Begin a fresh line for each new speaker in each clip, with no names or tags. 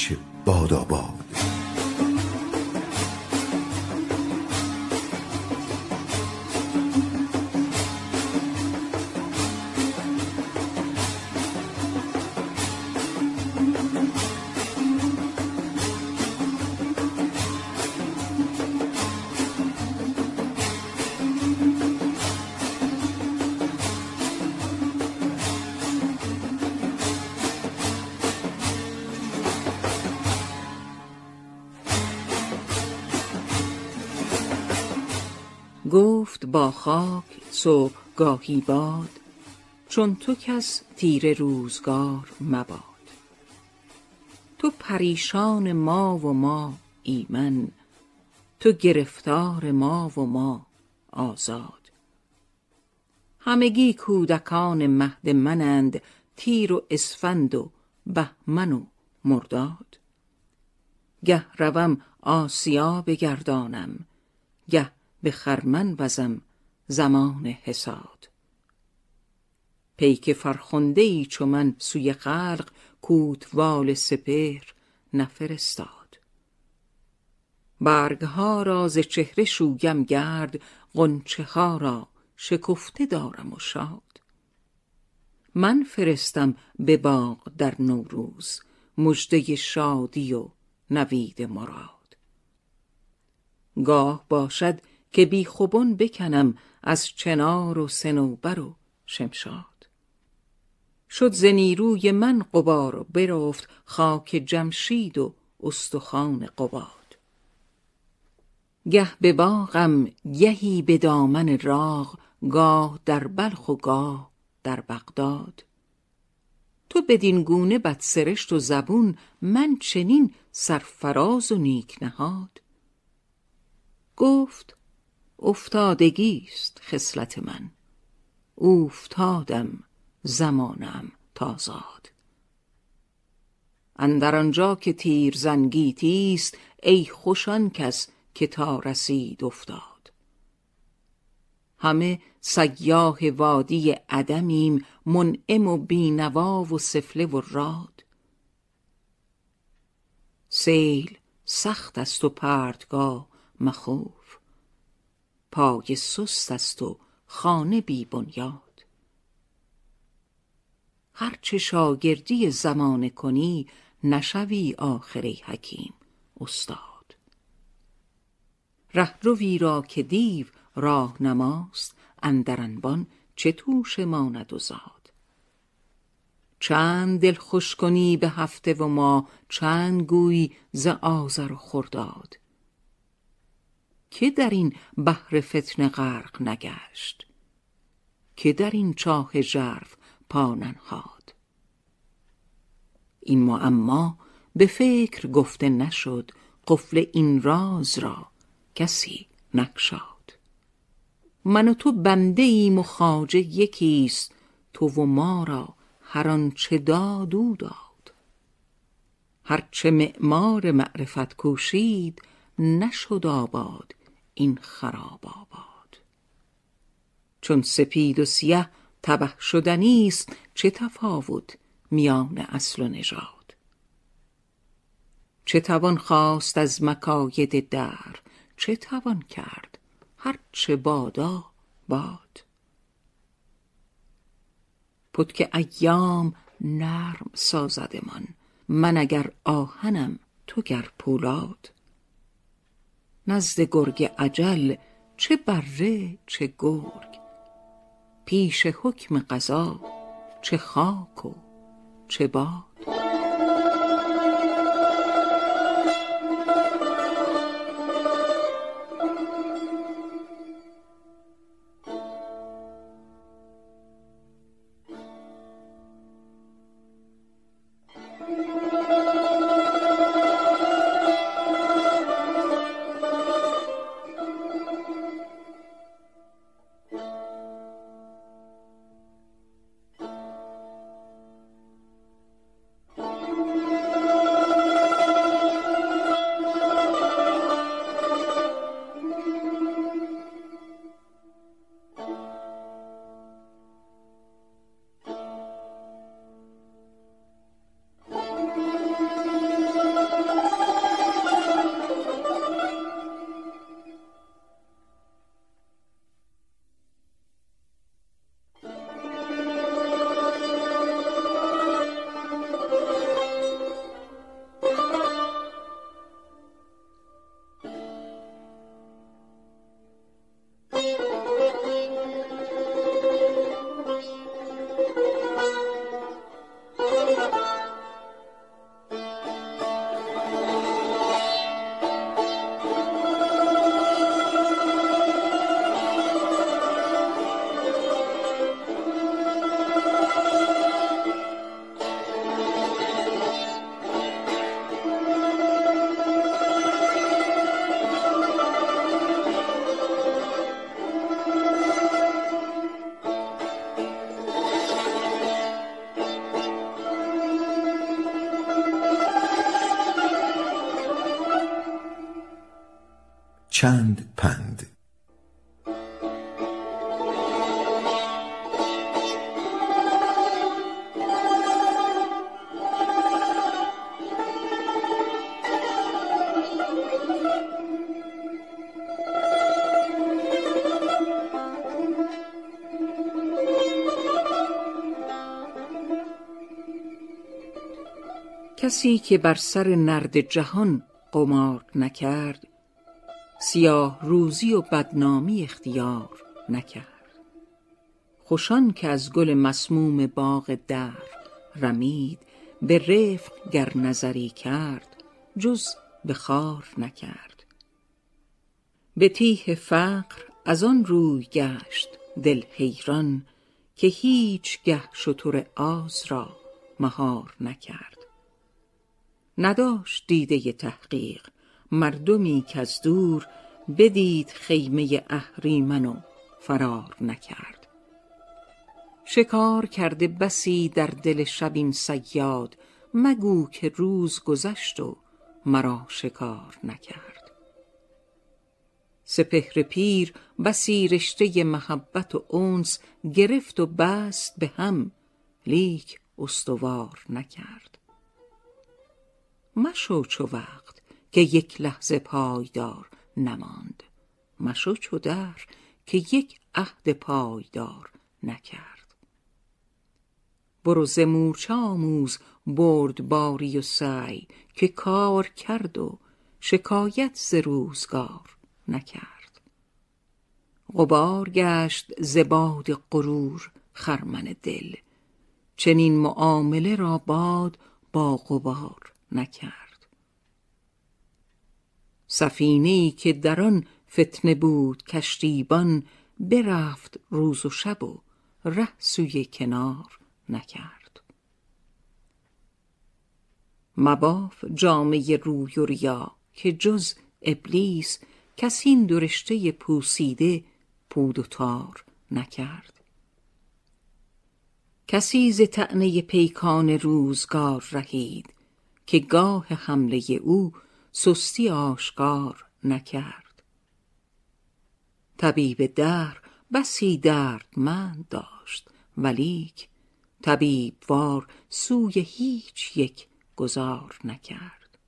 هرچه باد
گفت با خاک صبح گاهی باد چون تو کس تیر روزگار مباد. تو پریشان ما و ما ایمن تو گرفتار ما و ما آزاد. همگی کودکان مهد منند تیر و اسفند و بهمن و مرداد. گه روم آسیا بگردانم گه به خرمن وزم زمان حساد. پیک فرخنده ای چو من سوی خلق کوتوال سپهر نفرستاد. برگها را ز چهره شویم گرد غنچه ها را شکفته دارم و شاد. من فرستم به باغ در نوروز مژده شادی و نوید مراد. گاه باشد که بی خوبون بکنم از چنار و سنوبر و شمشاد. شد ز نیروی من قبار و برفت خاک جمشید و استخوان قباد. گه به باغم گهی به دامن راغ گاه در بلخ و گاه در بغداد. تو بدین گونه بدسرشت و زبون من چنین سرفراز و نیک نهاد. گفت افتادگیست خصلت من. اوفتادم زمانم تازاد. اندر آنجا که تیر زنگیتیست ای خوشان کس که تا رسید افتاد. همه سیاه وادی عدمیم منعم و بینوا و سفله و راد. سیل سخت است و پرتگاه مخوف. پای سست است و خانه بی بنیاد. هرچه شاگردی زمانه کنی نشوی آخری حکیم استاد. رهروی را که دیو راه نماست اندر انبان چه توش ماند و زاد. چند دل خوش کنی به هفته و ما چند گویی ز آذر و خرداد. که در این بحر فتنه غرق نگشت که در این چاه ژرف پا ننهاد. این معما به فکر گفته نشد قفل این راز را کسی نکشاد. من و تو بنده ایم و خواجه یکیست تو و ما را هر آنچه داد او داد. هرچه معمار معرفت کوشید نشد آباد این خراب آباد. چون سپید و سیه تبه شدنیست چه تفاوت میان اصل و نژاد؟ چه توان خواست از مکاید در چه توان کرد هر چه بادا باد؟ پتک ایام نرم سازدمان من اگر آهنم تو گر پولاد؟ نزد گرگ عجل چه بره چه گرگ. پیش حکم قضا چه خاک و چه باد کسی که بر سر نرد جهان قمار نکرد سیاه روزی و بدنامی اختیار نکرد. خوشان که از گل مسموم باغ در رمید به رفق گر نظری کرد جز به خار نکرد. به تیه فقر از آن روی گشت دل حیران که هیچ گه شتر آز را مهار نکرد. نداشت دیده تحقیق. مردمی که از دور بدید خیمه اهریمن و فرار نکرد. شکار کرده بسی در دل شب این صیاد مگو که روز گذشت و مرا شکار نکرد. سپهر پیر بسی رشته محبت و انس گرفت و بست به هم لیک استوار نکرد. مشو چو وقت که یک لحظه پایدار نماند. مشو چو در که یک عهد پایدار نکرد. برو ز مورچه آموز بردباری و سعی که کار کرد و شکایت ز روزگار نکرد. غبار گشت ز باد غرور خرمن دل. چنین معامله را باد با غبار نکرد. سفینه ای که در آن فتنه بود کشتیبان برفت روز و شب و ره سوی کنار نکرد. مباف جامه روی و ریا که جز ابلیس کسی این درشته پوسیده پود و تار نکرد. کسی ز طعنه پیکان روزگار رهید که گاه حمله او سستی آشکار نکرد. طبیب در بسی دردمند داشت ولیک طبیب وار سوی هیچ یک گذار نکرد.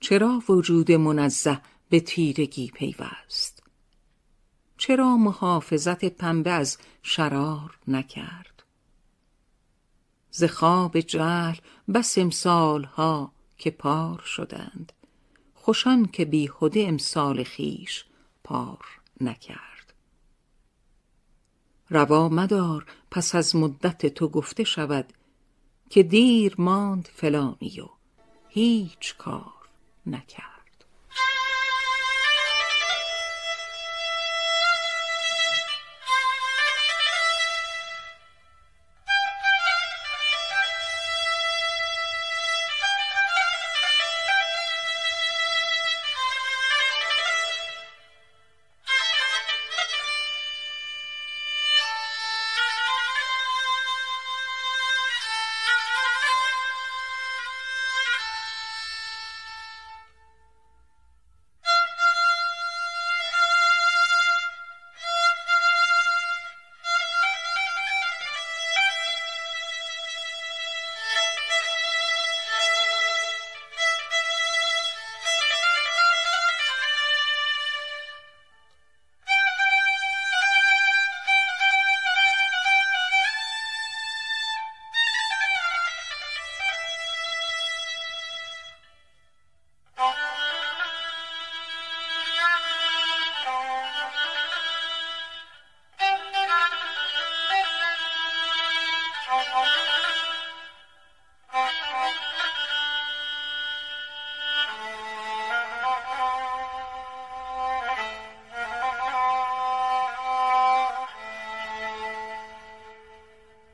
چرا وجود منزه به تیرگی پیوست؟ چرا محافظت پنبه از شرار نکرد؟ ز خواب جهل بس امسال ها که پار شدند. خوشان که بیهده امسال خیش پار نکرد. روا مدار پس از مدت تو گفته شود که دیر ماند فلانی و هیچ کار نکرد.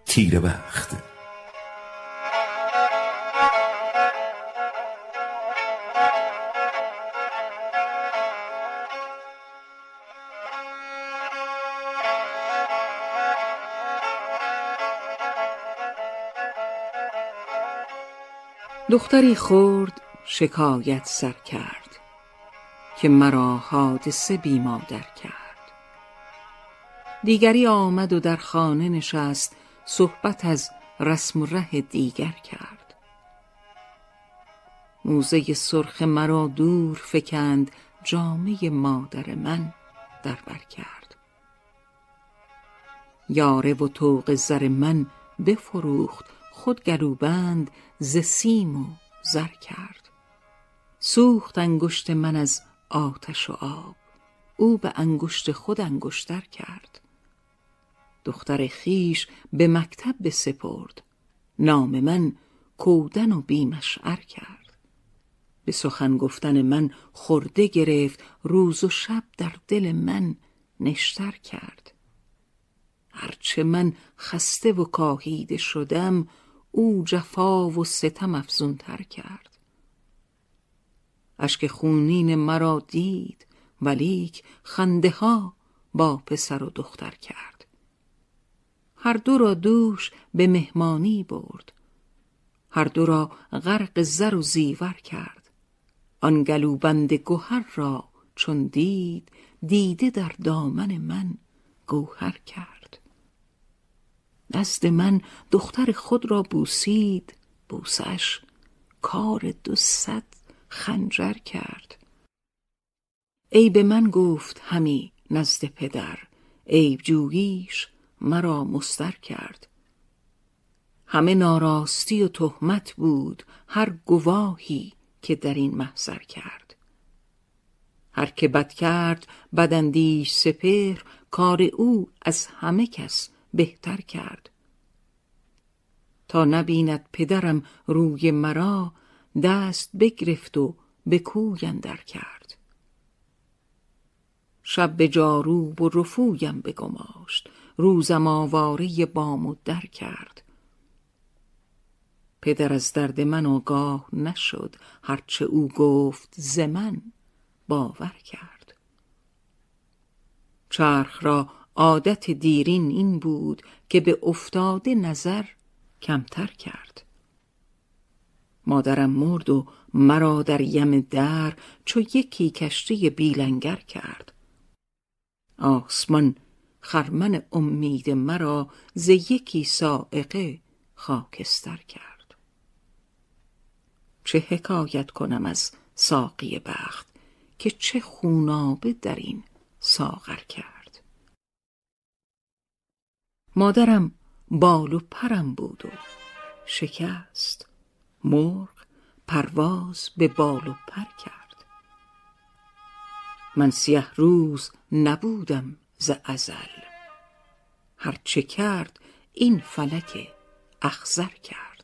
تیر بخت.
دختری خورد شکایت سر کرد که مرا حادثه بی مادر کرد. دیگری آمد و در خانه نشست صحبت از رسم ره دیگر کرد. موزه سرخ مرا دور فکند جامه مادر من در بر کرد. یاره و طوق زر من بفروخت خود گلوبند ز سیم و زر کرد. سوخت انگشت من از آتش و آب. او به انگشت خود انگشتر کرد. دختر خیش به مکتب بسپرد. نام من کودن و بیمشعر کرد. به سخن گفتن من خورده گرفت روز و شب در دل من نشتر کرد. هرچه من خسته و کاهیده شدم او جفا و ستم افزونتر کرد. اشک خونین مرا دید ولیک خنده ها با پسر و دختر کرد. هر دو را دوش به مهمانی برد. هر دو را غرق زر و زیور کرد. آن گلوبند گوهر را چون دید دیده در دامن من گوهر کرد. دست من دختر خود را بوسید. بوسش کار دو صد خنجر کرد. عیب من گفت همی نزد پدر. عیب جوییش مرا مستر کرد. همه ناراستی و تهمت بود هر گواهی که در این محضر کرد. هر که بد کرد بداندیش سپهر کار او از همه کس بهتر کرد. تا نبیند پدرم روی مرا دست بگرفت و به کوی اندر کرد. شب به جاروب و رفویم بگماشت روزم آواره بام و در کرد. پدر از درد من آگاه نشد هرچه او گفت ز من باور کرد. چرخ را عادت دیرین این بود که به افتاده نظر کمتر کرد. مادرم مرد و مرا در یم در چو یکی کشتی بیلنگر کرد. آسمان خرمن امید مرا ز یکی سائقه خاکستر کرد. چه حکایت کنم از ساقی بخت که چه خونابه در این ساغر کرد. مادرم بال و پرم بود و شکست مرغ پرواز به بال و پر کرد. من سیه روز نبودم ز ازل. هرچه کرد این فلک اخضر کرد.